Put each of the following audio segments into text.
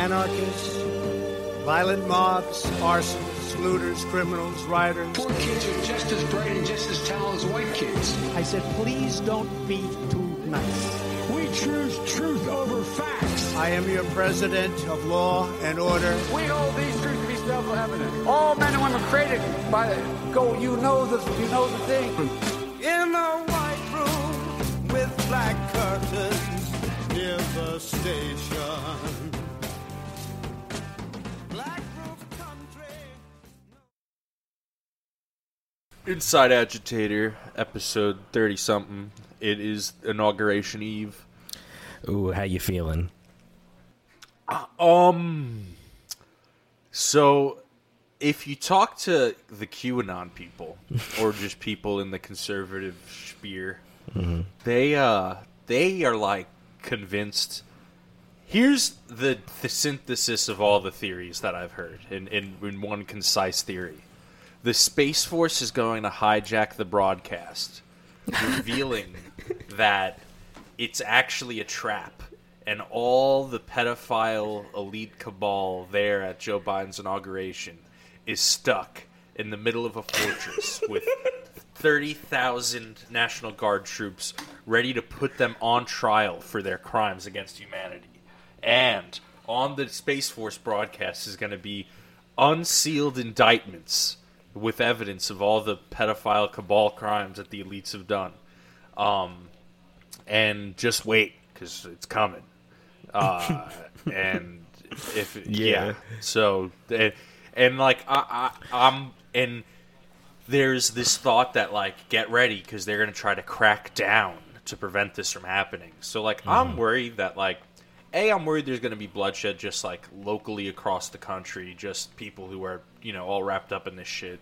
anarchists, violent mobs, arsonists, looters, criminals, rioters. Poor kids are just as bright and just as talented as white kids. I said, please don't be too nice. We choose truth over facts. I am your president of law and order. We hold these truths to be self-evident. All men and women created by the, go. You know the you know the thing. In a white room with black curtains near the station. Inside Agitator, episode 30 something. It is inauguration eve. Ooh, how you feeling? Um so if you talk to the QAnon people or just people in the conservative sphere, they uh they are like convinced Here's the the synthesis of all the theories that I've heard in, in, in one concise theory. The Space Force is going to hijack the broadcast, revealing that it's actually a trap, and all the pedophile elite cabal there at Joe Biden's inauguration is stuck in the middle of a fortress with 30,000 National Guard troops ready to put them on trial for their crimes against humanity. And on the Space Force broadcast is going to be unsealed indictments with evidence of all the pedophile cabal crimes that the elites have done. Um, and just wait because it's coming. Uh, and if yeah. Yeah. so and, and like I, I I'm and there's this thought that like get ready because they're gonna try to crack down to prevent this from happening. So like I'm worried that like a I'm worried there's gonna be bloodshed just like locally across the country, just people who are you know all wrapped up in this shit.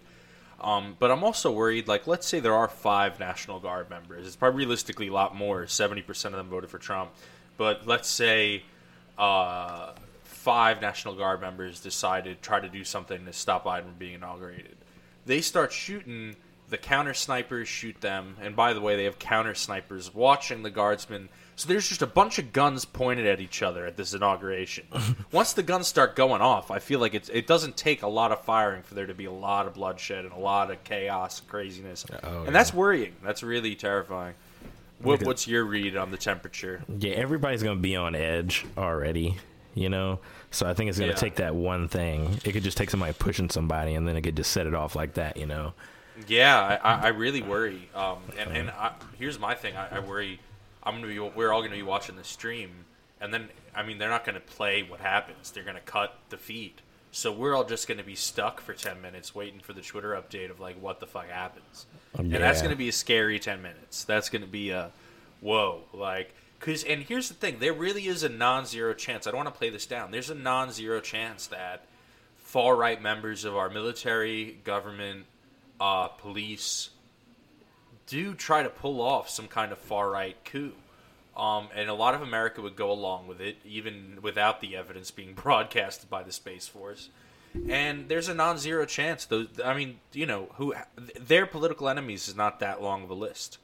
Um, but I'm also worried, like, let's say there are five National Guard members. It's probably realistically a lot more. 70% of them voted for Trump. But let's say uh, five National Guard members decided try to do something to stop Biden from being inaugurated. They start shooting. The counter snipers shoot them, and by the way, they have counter snipers watching the guardsmen. So there's just a bunch of guns pointed at each other at this inauguration. Once the guns start going off, I feel like it's, it doesn't take a lot of firing for there to be a lot of bloodshed and a lot of chaos and craziness, Oh, and that's worrying. That's really terrifying. What, what's your read on the temperature? Yeah, everybody's gonna be on edge already, you know. So I think it's gonna Yeah. take that one thing. It could just take somebody pushing somebody, and then it could just set it off like that, you know. Yeah, I, I- I really worry. Um, and and I, here's my thing: I, I worry. I'm gonna be. We're all gonna be watching the stream, and then I mean, they're not gonna play what happens. They're gonna cut the feed. So we're all just gonna be stuck for ten minutes waiting for the Twitter update of like what the fuck happens, and that's gonna be a scary ten minutes. That's gonna be a whoa, like. Cause, and here's the thing: there really is a non-zero chance. I don't want to play this down. There's a non-zero chance that far-right members of our military, government, uh, police do try to pull off some kind of far right coup. Um, and a lot of America would go along with it, even without the evidence being broadcasted by the Space Force. And there's a non-zero chance. Those, I mean, you know, who their political enemies is not that long of a list.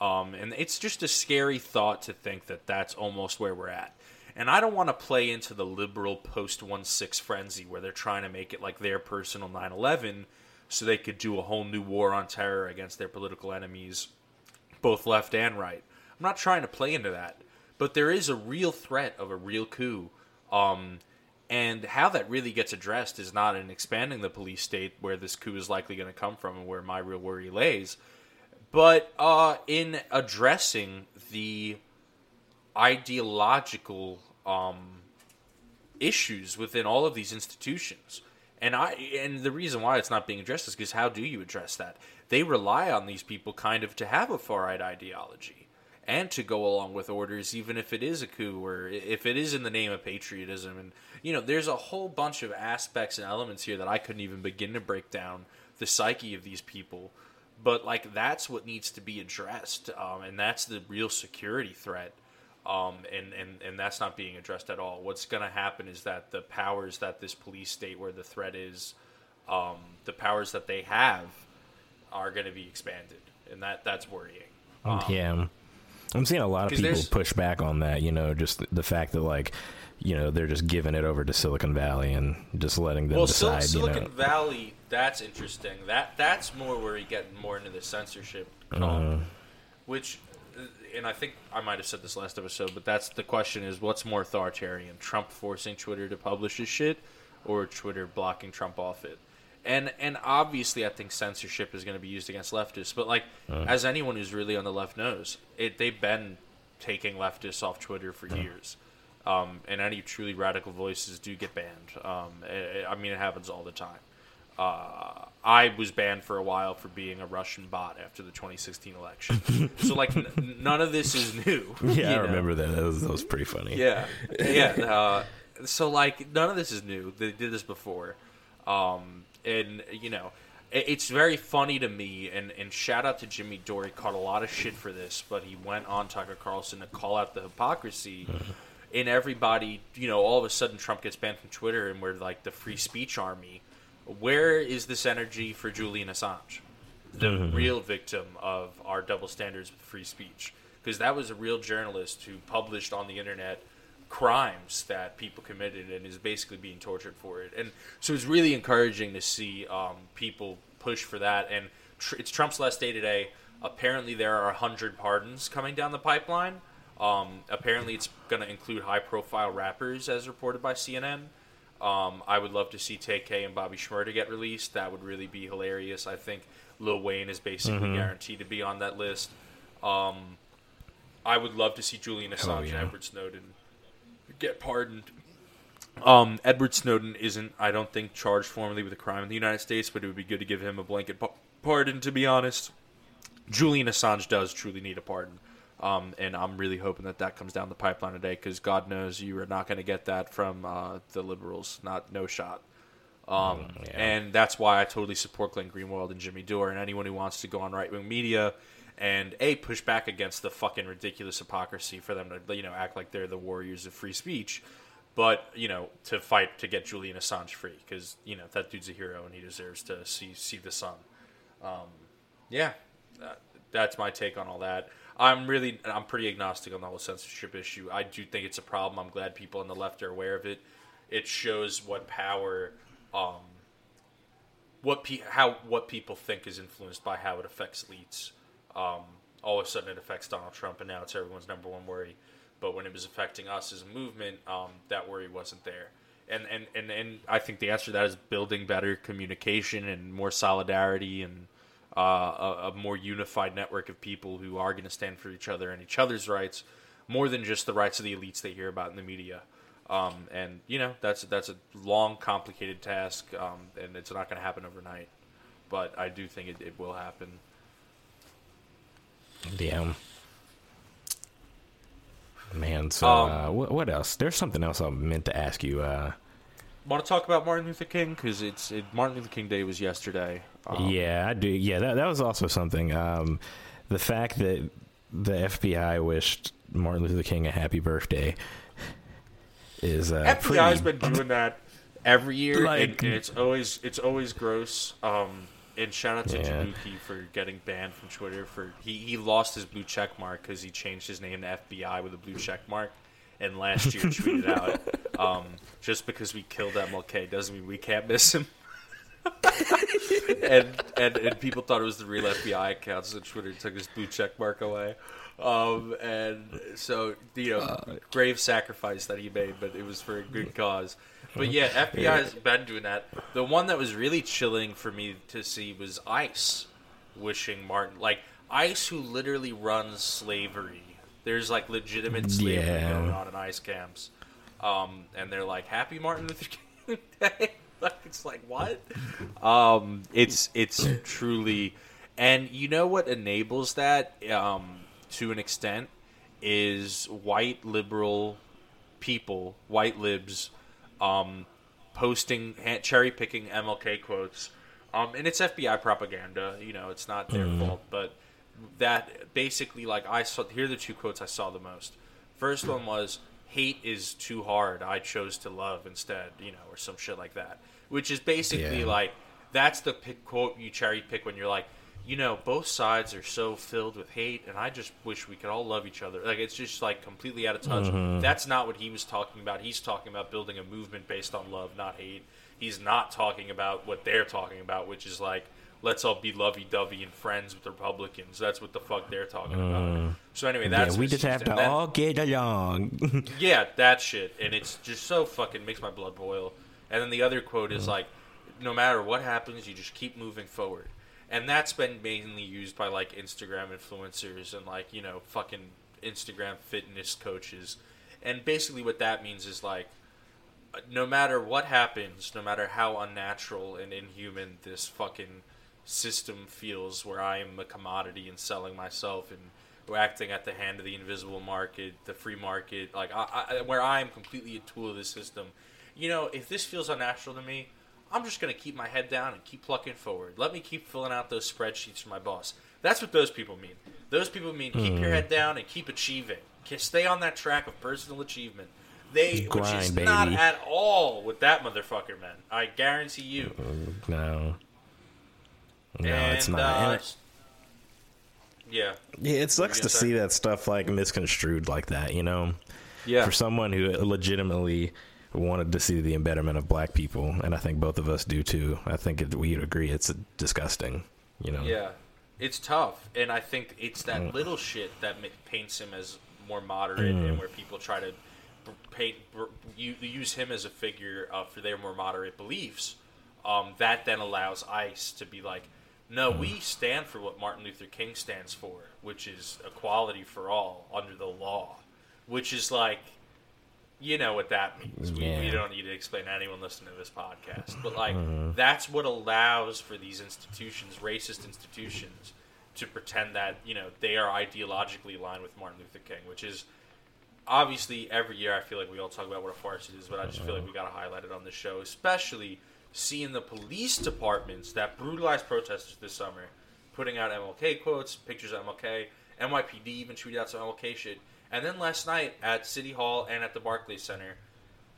Um, and it's just a scary thought to think that that's almost where we're at. And I don't want to play into the liberal post 1 6 frenzy where they're trying to make it like their personal 9 11 so they could do a whole new war on terror against their political enemies, both left and right. I'm not trying to play into that. But there is a real threat of a real coup. Um, and how that really gets addressed is not in expanding the police state where this coup is likely going to come from and where my real worry lays, but uh, in addressing the ideological um, issues within all of these institutions. And I and the reason why it's not being addressed is because how do you address that? They rely on these people kind of to have a far right ideology and to go along with orders, even if it is a coup or if it is in the name of patriotism. And you know, there's a whole bunch of aspects and elements here that I couldn't even begin to break down the psyche of these people. But like that's what needs to be addressed, um, and that's the real security threat um, and, and, and that's not being addressed at all. What's going to happen is that the powers that this police state, where the threat is, um, the powers that they have, are going to be expanded, and that that's worrying. Um, yeah. I'm seeing a lot of people there's- push back on that. You know, just the fact that like, you know, they're just giving it over to Silicon Valley and just letting them Well, Sil- Silicon you know, Valley, that's interesting. That that's more where you get more into the censorship, um, Uh-huh. which, uh, and I think I might have said this last episode, but that's the question: is what's more authoritarian, Trump forcing Twitter to publish his shit, or Twitter blocking Trump off it? And and obviously, I think censorship is going to be used against leftists. But like, Uh-huh. as anyone who's really on the left knows, it they've been taking leftists off Twitter for Uh-huh. years. Um, and any truly radical voices do get banned. Um, I I mean, it happens all the time. Uh, I was banned for a while for being a Russian bot after the 2016 election. so, like, n- none of this is new. yeah, I know? remember that. That was, that was pretty funny. Yeah, yeah. Uh, so like none of this is new. They did this before, um, and you know, it, it's very funny to me. And and shout out to Jimmy Dore. He caught a lot of shit for this, but he went on Tucker Carlson to call out the hypocrisy. In everybody, you know, all of a sudden Trump gets banned from Twitter, and we're like the free speech army. Where is this energy for Julian Assange? the real victim of our double standards with free speech. Because that was a real journalist who published on the internet crimes that people committed and is basically being tortured for it. And so it's really encouraging to see um, people push for that. And tr- it's trump's last day today. Apparently there are 100 pardons coming down the pipeline. Um, apparently it's going to include high profile rappers as reported by cnn um, I would love to see TK and Bobby Shmurda get released. That would really be hilarious. I think Lil Wayne is basically Mm-hmm. guaranteed to be on that list. Um, I would love to see Julian Assange yeah. and Edward Snowden get pardoned. Um, Edward Snowden isn't, I don't think, charged formally with a crime in the United States, but it would be good to give him a blanket pa- pardon, to be honest. Julian Assange does truly need a pardon. Um, and I'm really hoping that that comes down the pipeline today because God knows you are not going to get that from uh, the liberals. Not no shot. Um, yeah. And that's why I totally support Glenn Greenwald and Jimmy Dore and anyone who wants to go on right wing media and a push back against the fucking ridiculous hypocrisy for them to you know act like they're the warriors of free speech, but you know to fight to get Julian Assange free because you know that dude's a hero and he deserves to see see the sun. Um, yeah, that, that's my take on all that. I'm really, I'm pretty agnostic on the whole censorship issue. I do think it's a problem. I'm glad people on the left are aware of it. It shows what power, um, what pe- how what people think is influenced by how it affects elites. Um, all of a sudden, it affects Donald Trump, and now it's everyone's number one worry. But when it was affecting us as a movement, um, that worry wasn't there. And, and, and, and I think the answer to that is building better communication and more solidarity and uh, a, a more unified network of people who are going to stand for each other and each other's rights, more than just the rights of the elites they hear about in the media. Um, and you know that's that's a long, complicated task, um, and it's not going to happen overnight. But I do think it, it will happen. Damn. Man, so Um, uh, what, what else? There's something else I meant to ask you. Uh, Want to talk about Martin Luther King because it's it, Martin Luther King Day was yesterday. Um, yeah, I do. Yeah, that that was also something. Um, the fact that the FBI wished Martin Luther King a happy birthday is uh, FBI's pretty- been doing that every year, Like- and, it's always it's always gross. Um, and shout out to Yeah. Jabuki for getting banned from Twitter for he, he lost his blue check mark because he changed his name to FBI with a blue check mark, and last year tweeted out, um, just because we killed MLK doesn't mean we can't miss him. And, and and people thought it was the real FBI account, so Twitter took his blue check mark away. Um, and so you know, grave sacrifice that he made, but it was for a good cause. But yeah, FBI has been doing that. The one that was really chilling for me to see was ICE wishing Martin like ICE, who literally runs slavery. There's like legitimate slavery Yeah. going on in ICE camps, um, and they're like, "Happy Martin Luther King Day." Like it's like what? Um, it's it's truly, and you know what enables that um, to an extent is white liberal people, white libs, um, posting cherry picking MLK quotes, um, and it's FBI propaganda. You know, it's not their fault, but that basically, like I saw. Here are the two quotes I saw the most. First one was hate is too hard. I chose to love instead, you know, or some shit like that. Which is basically Yeah. like that's the pick quote you cherry pick when you're like, you know, both sides are so filled with hate, and I just wish we could all love each other. Like it's just like completely out of touch. Mm-hmm. That's not what he was talking about. He's talking about building a movement based on love, not hate. He's not talking about what they're talking about, which is like let's all be lovey-dovey and friends with Republicans. That's what the fuck they're talking about. Mm. So anyway, that's yeah, we just have to. Then- all get along. yeah, that shit, and it's just so fucking makes my blood boil. And then the other quote is mm-hmm. like, "No matter what happens, you just keep moving forward." And that's been mainly used by like Instagram influencers and like you know fucking Instagram fitness coaches. And basically, what that means is like, no matter what happens, no matter how unnatural and inhuman this fucking system feels, where I am a commodity and selling myself and we're acting at the hand of the invisible market, the free market, like I, I, where I am completely a tool of the system. You know, if this feels unnatural to me, I'm just gonna keep my head down and keep plucking forward. Let me keep filling out those spreadsheets for my boss. That's what those people mean. Those people mean keep your head down and keep achieving. Stay on that track of personal achievement. They, which is Grind, not at all with that motherfucker, man. I guarantee you. no. No, it's not. uh, And it- yeah, yeah, it sucks to see that stuff like misconstrued like that, you know? yeah. For someone who legitimately wanted to see the embetterment of black people, and I think both of us do too. I think it, we'd agree it's disgusting, you know? Yeah, it's tough, and I think it's that little shit that paints him as more moderate, and where people try to paint use him as a figure uh, for their more moderate beliefs. Um, that then allows ICE to be like, no, we stand for what Martin Luther King stands for, which is equality for all under the law, which is like. You know what that means. We, we don't need to explain to anyone listening to this podcast. But, like, mm-hmm. that's what allows for these institutions, racist institutions, to pretend that, you know, they are ideologically aligned with Martin Luther King, which is obviously every year I feel like we all talk about what a farce it is, but I just feel like mm-hmm. we got to highlight it on the show, especially seeing the police departments that brutalized protesters this summer putting out MLK quotes, pictures of MLK. NYPD even tweeted out some MLK shit. And then last night at City Hall and at the Barclays Center,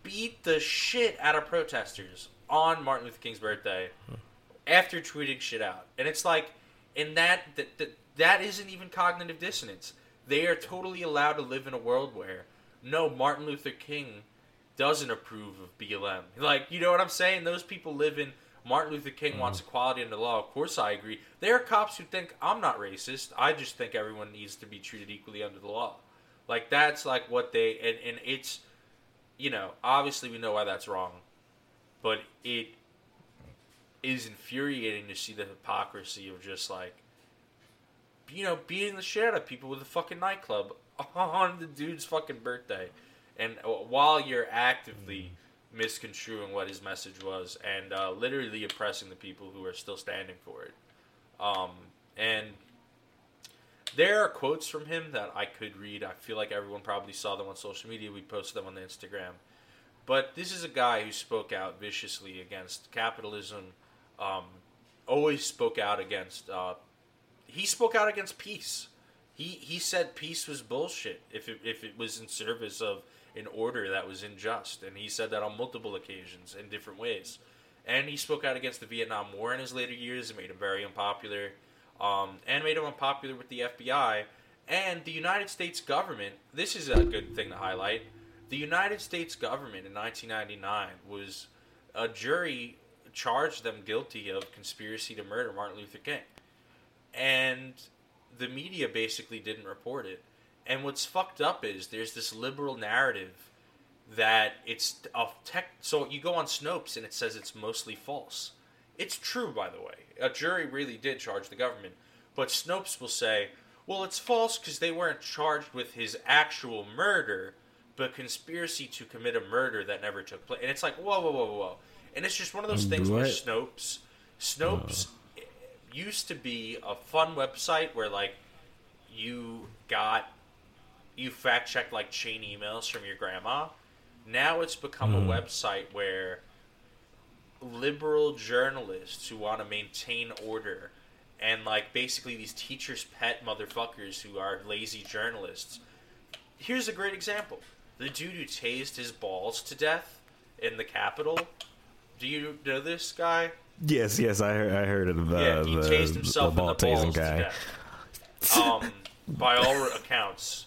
beat the shit out of protesters on Martin Luther King's birthday hmm. after tweeting shit out. And it's like, in that, that, that, that isn't even cognitive dissonance. They are totally allowed to live in a world where, no, Martin Luther King doesn't approve of BLM. Like, you know what I'm saying? Those people live in. Martin Luther King mm-hmm. wants equality under the law. Of course, I agree. There are cops who think I'm not racist. I just think everyone needs to be treated equally under the law. Like that's like what they and, and it's, you know, obviously we know why that's wrong, but it is infuriating to see the hypocrisy of just like, you know, beating the shit out of people with a fucking nightclub on the dude's fucking birthday, and uh, while you're actively misconstruing what his message was and uh, literally oppressing the people who are still standing for it. Um, and there are quotes from him that I could read. I feel like everyone probably saw them on social media. We posted them on the Instagram. But this is a guy who spoke out viciously against capitalism. Um, always spoke out against. Uh, he spoke out against peace. He he said peace was bullshit if it, if it was in service of an order that was unjust, and he said that on multiple occasions in different ways. And he spoke out against the Vietnam War in his later years. It made him very unpopular, um, and made him unpopular with the FBI and the United States government. This is a good thing to highlight. The United States government in 1999 was a jury charged them guilty of conspiracy to murder Martin Luther King and the media basically didn't report it. And what's fucked up is there's this liberal narrative that it's a tech. So you go on Snopes and it says it's mostly false. It's true, by the way. A jury really did charge the government, but Snopes will say, "Well, it's false because they weren't charged with his actual murder, but conspiracy to commit a murder that never took place." And it's like, whoa, whoa, whoa, whoa. And it's just one of those mm, things where? Snopes, Snopes uh. used to be a fun website where like you got you fact checked like chain emails from your grandma. Now it's become a mm. website where liberal journalists who want to maintain order and like basically these teachers pet motherfuckers who are lazy journalists. Here's a great example. The dude who tased his balls to death in the Capitol Do you know this guy? Yes, yes, I heard, I heard of uh, yeah, he the, tased himself the in ball the balls tasing to guy. death. Um, by all accounts.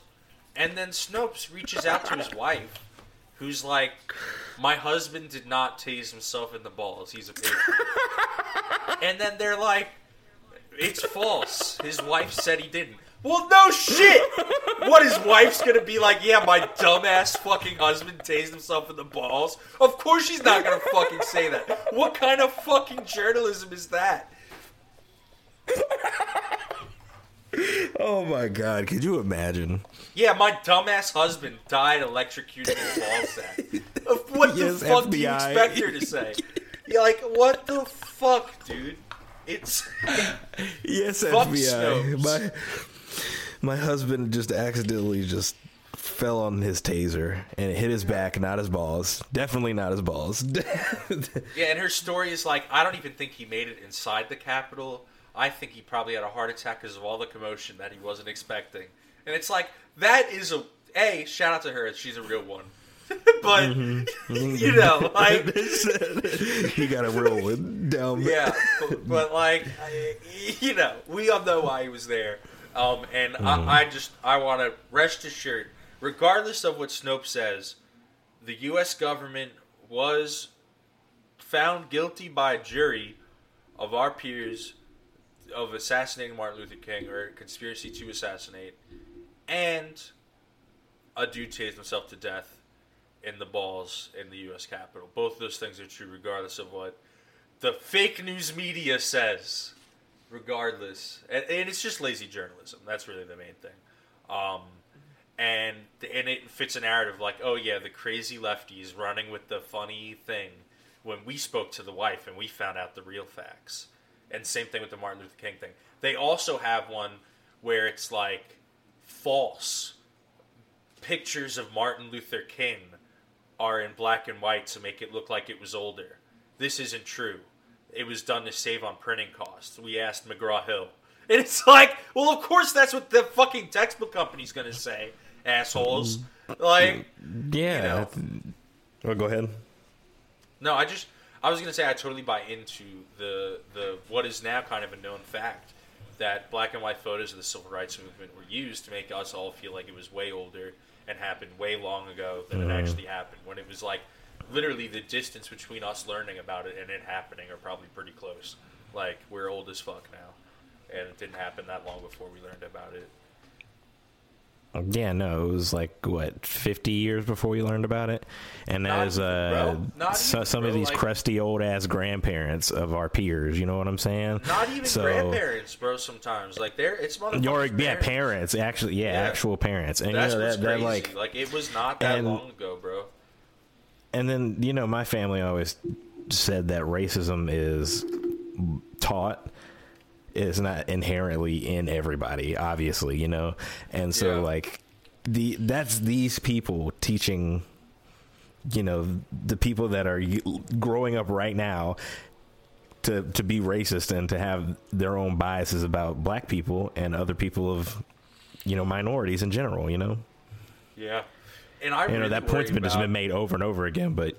And then Snopes reaches out to his wife, who's like, "My husband did not tase himself in the balls. He's a patriot." and then they're like, "It's false. His wife said he didn't." Well, no shit. What his wife's gonna be like? Yeah, my dumbass fucking husband tased himself in the balls. Of course she's not gonna fucking say that. What kind of fucking journalism is that? Oh my god, could you imagine? Yeah, my dumbass husband died electrocuted in ball sack. Of What the fuck do you FBI. expect her to say? You're like, what the fuck, dude? It's Yes, Fuck FBI. Snopes. My my husband just accidentally just fell on his taser and it hit his back, not his balls. Definitely not his balls. yeah, and her story is like, I don't even think he made it inside the Capitol. I think he probably had a heart attack because of all the commotion that he wasn't expecting. And it's like that is a a shout out to her. She's a real one. but Mm-hmm. you know, like he got a real down. yeah, but, but like, I, you know, we all know why he was there. Um, and I, I just, I want to rest assured, regardless of what Snopes says, the U.S. government was found guilty by a jury of our peers of assassinating Martin Luther King or conspiracy to assassinate, and a dude tased himself to death in the balls in the U.S. Capitol. Both those things are true, regardless of what the fake news media says. Regardless, and, and it's just lazy journalism. That's really the main thing. Um, and and it fits a narrative like, oh yeah, the crazy lefties running with the funny thing when we spoke to the wife and we found out the real facts. And same thing with the Martin Luther King thing. They also have one where it's like false pictures of Martin Luther King are in black and white to make it look like it was older. This isn't true. It was done to save on printing costs. We asked McGraw Hill. And it's like, well, of course that's what the fucking textbook company's going to say, assholes. Like, Yeah. Well, oh, go ahead. no, I just I was gonna say I totally buy into the the what is now kind of a known fact that black and white photos of the civil rights movement were used to make us all feel like it was way older and happened way long ago than it mm-hmm. actually happened. When it was like literally the distance between us learning about it and it happening are probably pretty close. Like we're old as fuck now, and it didn't happen that long before we learned about it. Yeah, no, it was like what fifty years before we learned about it, and Not as uh. Not so, some of these like- crusty old ass grandparents of our peers, you know what I'm saying? Not even So- grandparents, bro. Sometimes like they're it's motherfuckers. Your yeah, parents. parents actually, yeah, Yeah. actual parents, and That's you know what's that, like, like it was not that and- long ago, bro. and then you know my family always said that racism is taught is not inherently in everybody obviously you know and so Yeah. like the that's these people teaching you know the people that are growing up right now to to be racist and to have their own biases about black people and other people of you know minorities in general you know Yeah, and I you know really that point's been just been made over and over again but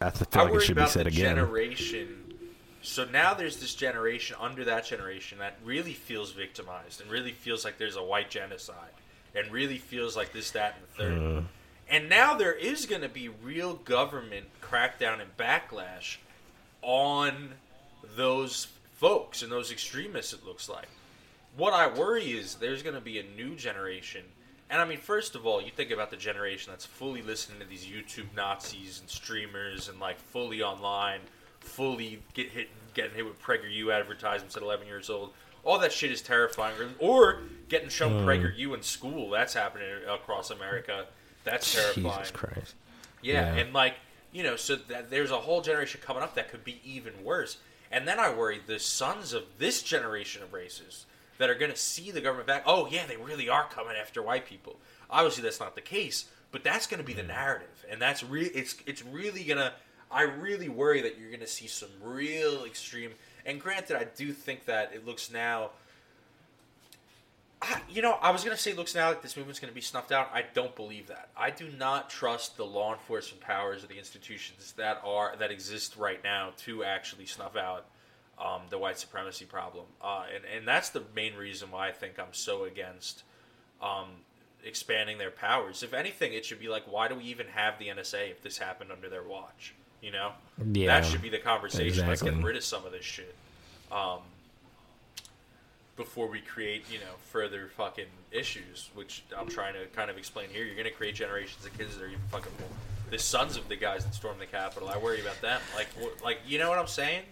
i th- I feel like it should be said again generation. So now there's this generation under that generation that really feels victimized and really feels like there's a white genocide and really feels like this, that, and the third. Mm. And now there is going to be real government crackdown and backlash on those folks and those extremists. It looks like. What I worry is there's going to be a new generation. And I mean, first of all, you think about the generation that's fully listening to these YouTube Nazis and streamers and like fully online, fully get hit, getting hit with PragerU advertisements at 11 years old. All that shit is terrifying. Or, or getting shown hmm. PragerU in school. That's happening across America. That's terrifying. jesus christ Yeah, Yeah. and like you know, so that there's a whole generation coming up that could be even worse. And then I worry the sons of this generation of races that are going to see the government back. Oh yeah, they really are coming after white people. Obviously, that's not the case, but that's going to be the hmm. narrative, and that's really it's it's really gonna. I really worry that you're going to see some real extreme. And granted, I do think that it looks now I, you know, I was gonna say, looks now like this movement's gonna be snuffed out. I don't believe that. I do not trust the law enforcement powers of the institutions that are that exist right now to actually snuff out um, the white supremacy problem, uh, and and that's the main reason why I think I'm so against um, expanding their powers. If anything, it should be like, why do we even have the NSA if this happened under their watch? You know, Yeah, that should be the conversation. Let's get rid of some of this shit. Um, before we create, you know, further fucking issues, which I'm trying to kind of explain here. You're going to create generations of kids that are even fucking the sons of the guys that stormed the Capitol. I worry about them. Like, like you know what I'm saying?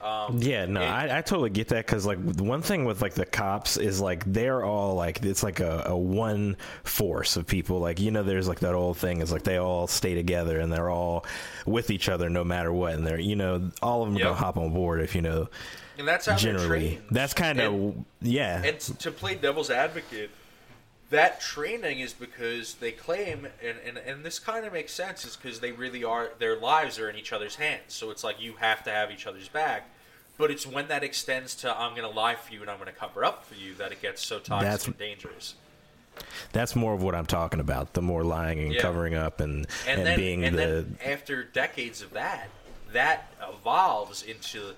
Um, Yeah, no, I, I totally get that because like the one thing with like the cops is like they're all like it's like a, a one force of people. Like you know, there's like that old thing is like they all stay together and they're all with each other no matter what, and they're you know all of them Yep. gonna hop on board if you know and that's how generally. That's kind of yeah. And to play devil's advocate, that training is because they claim, and, and, and this kind of makes sense, is because they really are, their lives are in each other's hands. So it's like you have to have each other's back. But it's when that extends to I'm going to lie for you and I'm going to cover up for you that it gets so toxic That's- and dangerous. That's more of what I'm talking about. The more lying and Yeah. covering up and And, and, then, being and the then after decades of that, that evolves into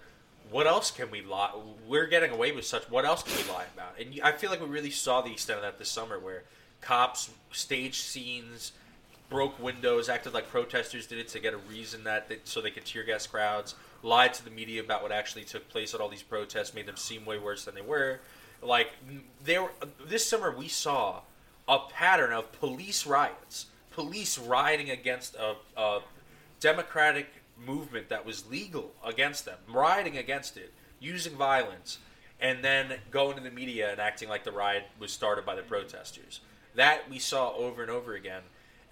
what else can we lie? We're getting away with such. What else can we lie about? And I feel like we really saw the extent of that this summer, where cops staged scenes, broke windows, acted like protesters did it to get a reason that they, so they could tear gas crowds, lied to the media about what actually took place at all these protests, made them seem way worse than they were. Like there, this summer we saw a pattern of police riots, police rioting against a, a democratic movement that was legal against them, rioting against it, using violence, and then going to the media and acting like the riot was started by the protesters. That we saw over and over again.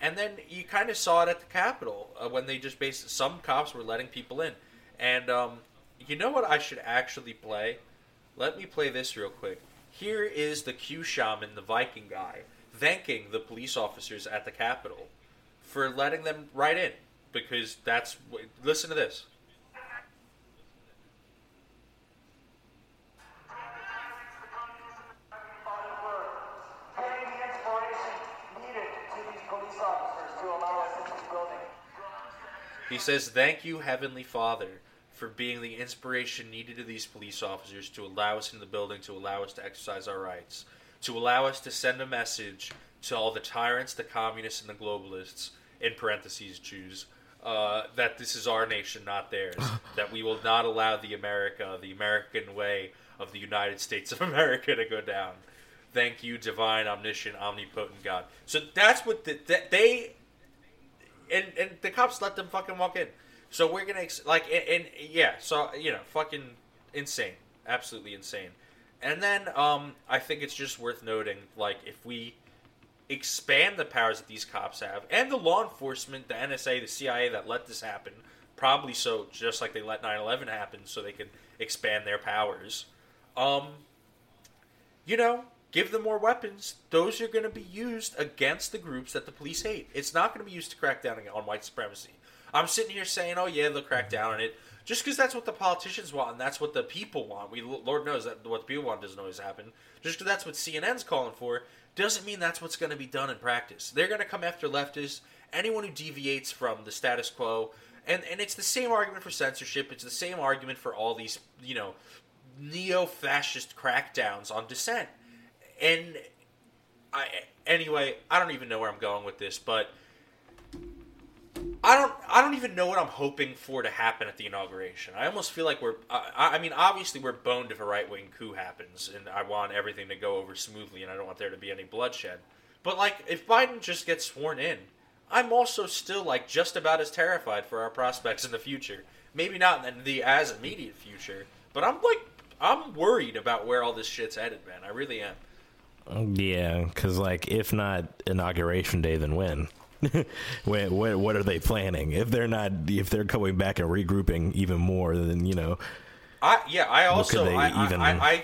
And then you kind of saw it at the Capitol uh, when they just based some cops were letting people in. And um, you know what I should actually play? Let me play this real quick. Here is the Q shaman, the Viking guy, thanking the police officers at the Capitol for letting them right in because that's listen to this. He says, "Thank you, Heavenly Father, for being the inspiration needed to these police officers to allow us in the building, to allow us to exercise our rights, to allow us to send a message to all the tyrants, the communists, and the globalists (in parentheses Jews) uh, that this is our nation, not theirs. that we will not allow the America, the American way of the United States of America, to go down." Thank you, divine, omniscient, omnipotent God. So that's what the, that they and and the cops let them fucking walk in. So we're gonna ex- like and, and yeah, so you know, fucking insane, absolutely insane. And then um, I think it's just worth noting, like if we expand the powers that these cops have, and the law enforcement, the NSA, the CIA that let this happen, probably so just like they let 9/11 happen, so they could expand their powers. Um, you know, give them more weapons. Those are going to be used against the groups that the police hate. It's not going to be used to crack down on white supremacy. I'm sitting here saying, "Oh yeah, they'll crack down on it," just because that's what the politicians want and that's what the people want. We, Lord knows that what the people want doesn't always happen. Just because that's what CNN's calling for doesn't mean that's what's going to be done in practice. They're going to come after leftists, anyone who deviates from the status quo, and and it's the same argument for censorship. It's the same argument for all these, you know, neo-fascist crackdowns on dissent. And I anyway, I don't even know where I'm going with this, but I don't I don't even know what I'm hoping for to happen at the inauguration. I almost feel like we're I, I mean obviously we're boned if a right wing coup happens, and I want everything to go over smoothly, and I don't want there to be any bloodshed. But like if Biden just gets sworn in, I'm also still like just about as terrified for our prospects in the future. Maybe not in the as immediate future, but I'm like I'm worried about where all this shit's headed, man. I really am. Yeah, because like if not inauguration day, then when? what, what are they planning? If they're not, if they're going back and regrouping even more, than you know, I yeah. I also I, even- I, I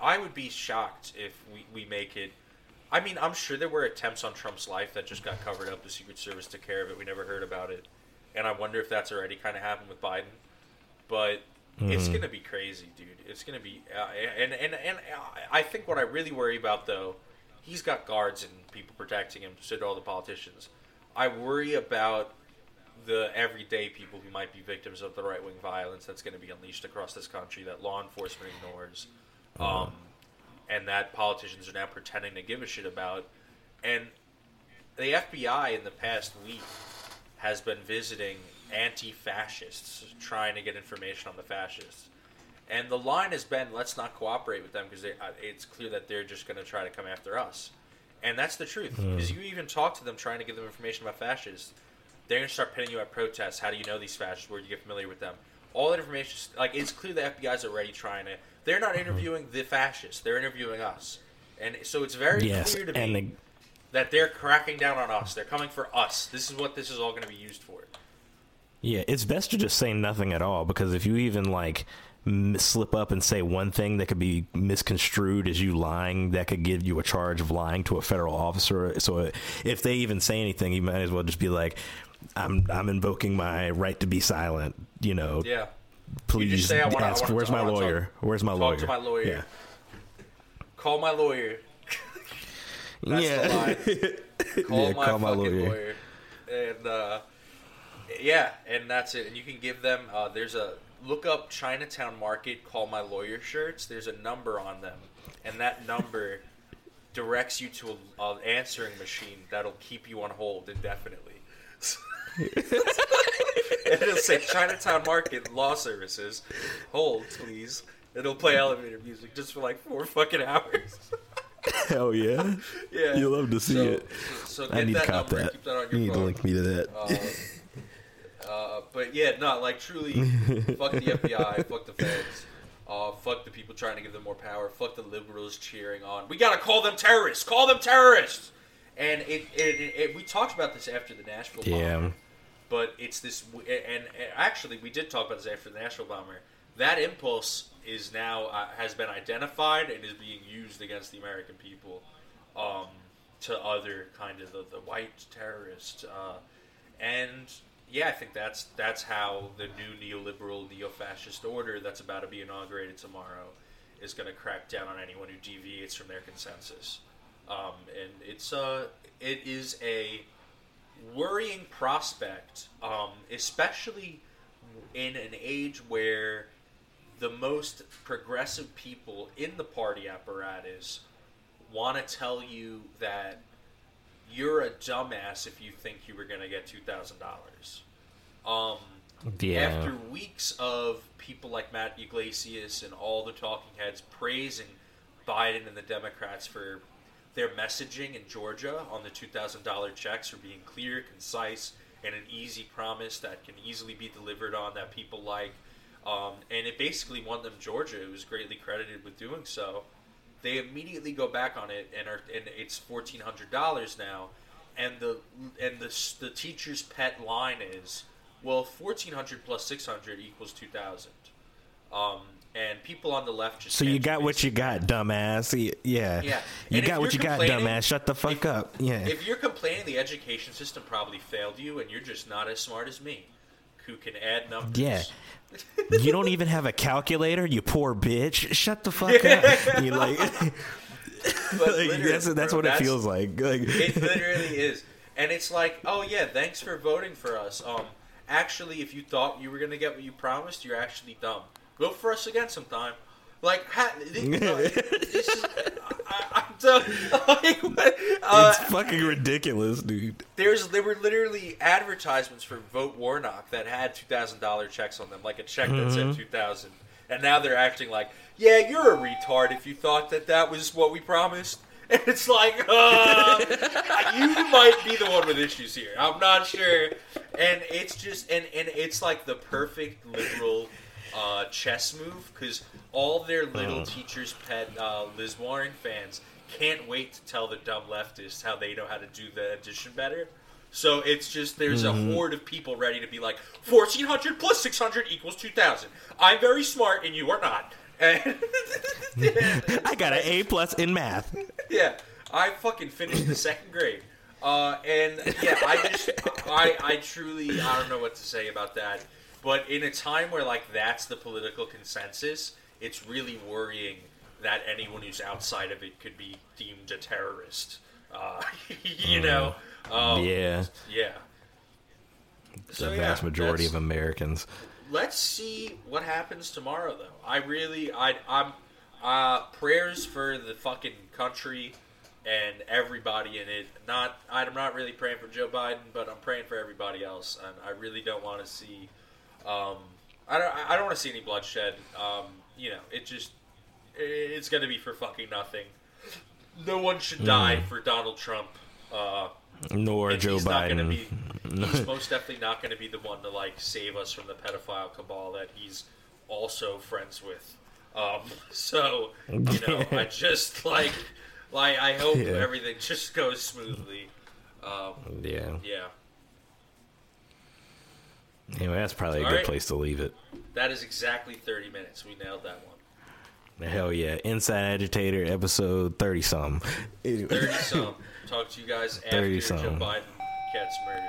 I would be shocked if we, we make it. I mean, I'm sure there were attempts on Trump's life that just got covered up. The Secret Service took care of it. We never heard about it, and I wonder if that's already kind of happened with Biden. But It's gonna be crazy, dude. It's gonna be, uh, and and and I think what I really worry about though, he's got guards and people protecting him. So do all the politicians. I worry about the everyday people who might be victims of the right wing violence that's going to be unleashed across this country that law enforcement ignores, um, and that politicians are now pretending to give a shit about. And the FBI in the past week has been visiting anti-fascists, trying to get information on the fascists. And the line has been, let's not cooperate with them because it's clear that they're just going to try to come after us. And that's the truth. Because you even talk to them trying to give them information about fascists, they're going to start pinning you at protests. How do you know these fascists? Where do you get familiar with them? All that information, like it's clear the FBI's already trying to. They're not interviewing the fascists. They're interviewing us, and so it's very Yes, clear to me the- that they're cracking down on us. They're coming for us. This is what this is all going to be used for. Yeah, it's best to just say nothing at all because if you even like slip up and say one thing that could be misconstrued as you lying, that could give you a charge of lying to a federal officer. So if they even say anything, you might as well just be like, "I'm I'm invoking my right to be silent." You know, Yeah. please just say, "I wanna- ask. Where's my lawyer? talk- Where's my talk lawyer? to my lawyer." Yeah. Call my lawyer. That's yeah. Call, Yeah, my, call my lawyer. lawyer. And uh, yeah, and that's it. And you can give them. Uh, there's a look up Chinatown Market. Call my lawyer shirts. There's a number on them, and that number directs you to a- an answering machine that'll keep you on hold indefinitely. it'll say Chinatown Market Law Services. Hold, please. It'll play elevator music just for like four fucking hours. Hell yeah. Yeah, You love to see so, it. So I get need to that cop number. that. Keep that on You your need to link me to that. Uh, but yeah, no, like truly, fuck the FBI, fuck the feds, uh, fuck the people trying to give them more power, fuck the liberals cheering on. We gotta call them terrorists. Call them terrorists. And it, it, it, it we talked about this after the Nashville bomber, yeah. but it's this, and, and actually we did talk about this after the Nashville bomber. That impulse is now uh, has been identified and is being used against the American people um, to other kind of the, the white terrorists. Uh, and yeah, I think that's that's how the new neoliberal neo-fascist order that's about to be inaugurated tomorrow is going to crack down on anyone who deviates from their consensus. Um, and it's uh, it is a worrying prospect, um, especially in an age where the most progressive people in the party apparatus want to tell you that you're a dumbass if you think you were going to get two thousand dollars. Um, Yeah. After weeks of people like Matt Yglesias and all the talking heads praising Biden and the Democrats for their messaging in Georgia on the two thousand dollar checks for being clear, concise, and an easy promise that can easily be delivered on that people like, um, and it basically won them Georgia. It was greatly credited with doing so they immediately go back on it and are and it's fourteen hundred dollars now, and the and the the teacher's pet line is, well, fourteen hundred plus six hundred equals two thousand, um, and people on the left just So you got what you got, dumbass. Yeah. Yeah. You And got what you got, dumbass. Shut the fuck if- up. Yeah. If you're complaining the education system probably failed you and you're just not as smart as me, who can add numbers. Yeah. you don't even have a calculator, you poor bitch. Shut the fuck up. You like, like, that's that's bro, what it feels like. Like It literally is. And it's like, oh yeah, thanks for voting for us. Um, actually, if you thought you were gonna get what you promised, you're actually dumb. Vote for us again sometime. Like, ha- this is, I, I'm done. Like, uh, it's fucking ridiculous, dude. there's there were literally advertisements for Vote Warnock that had two thousand dollar checks on them, like a check that said two thousand, and now they're acting like, yeah, you're a retard if you thought that that was what we promised. And it's like, uh, you might be the one with issues here. I'm not sure. And it's just, and, and it's like the perfect liberal uh, chess move because all their little teacher's pet uh, Liz Warren fans can't wait to tell the dumb leftists how they know how to do the addition better. So it's just there's a horde of people ready to be like 1400 plus 600 equals 2000. I'm very smart and you are not. And I got an A plus in math. yeah, I fucking finished the second grade. Uh, and yeah, I just, I, I truly, I don't know what to say about that. But in a time where like that's the political consensus, it's really worrying that anyone who's outside of it could be deemed a terrorist. Uh, you know? Um, yeah, Yeah. the So, yeah, vast majority of Americans. let's see what happens tomorrow though i really i i'm uh prayers for the fucking country and everybody in it not i'm not really praying for joe biden but i'm praying for everybody else and i really don't want to see um i don't i don't want to see any bloodshed um you know it just it's gonna be for fucking nothing no one should die for donald trump uh Nor Joe Biden. be he's most definitely not gonna be the one to like save us from the pedophile cabal that he's also friends with. Um, so you know, I just like like I hope Yeah. everything just goes smoothly. Um, yeah. yeah, Anyway, that's probably a All good right. place to leave it. that is exactly thirty minutes. We nailed that one. Hell yeah. Inside Agitator episode 30 something. Thirty some. Talk to you guys after 30 Joe. Biden gets murdered.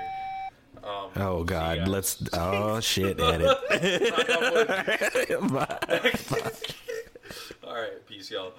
Um, Oh God, let's. Oh shit, edit. All right, peace, y'all.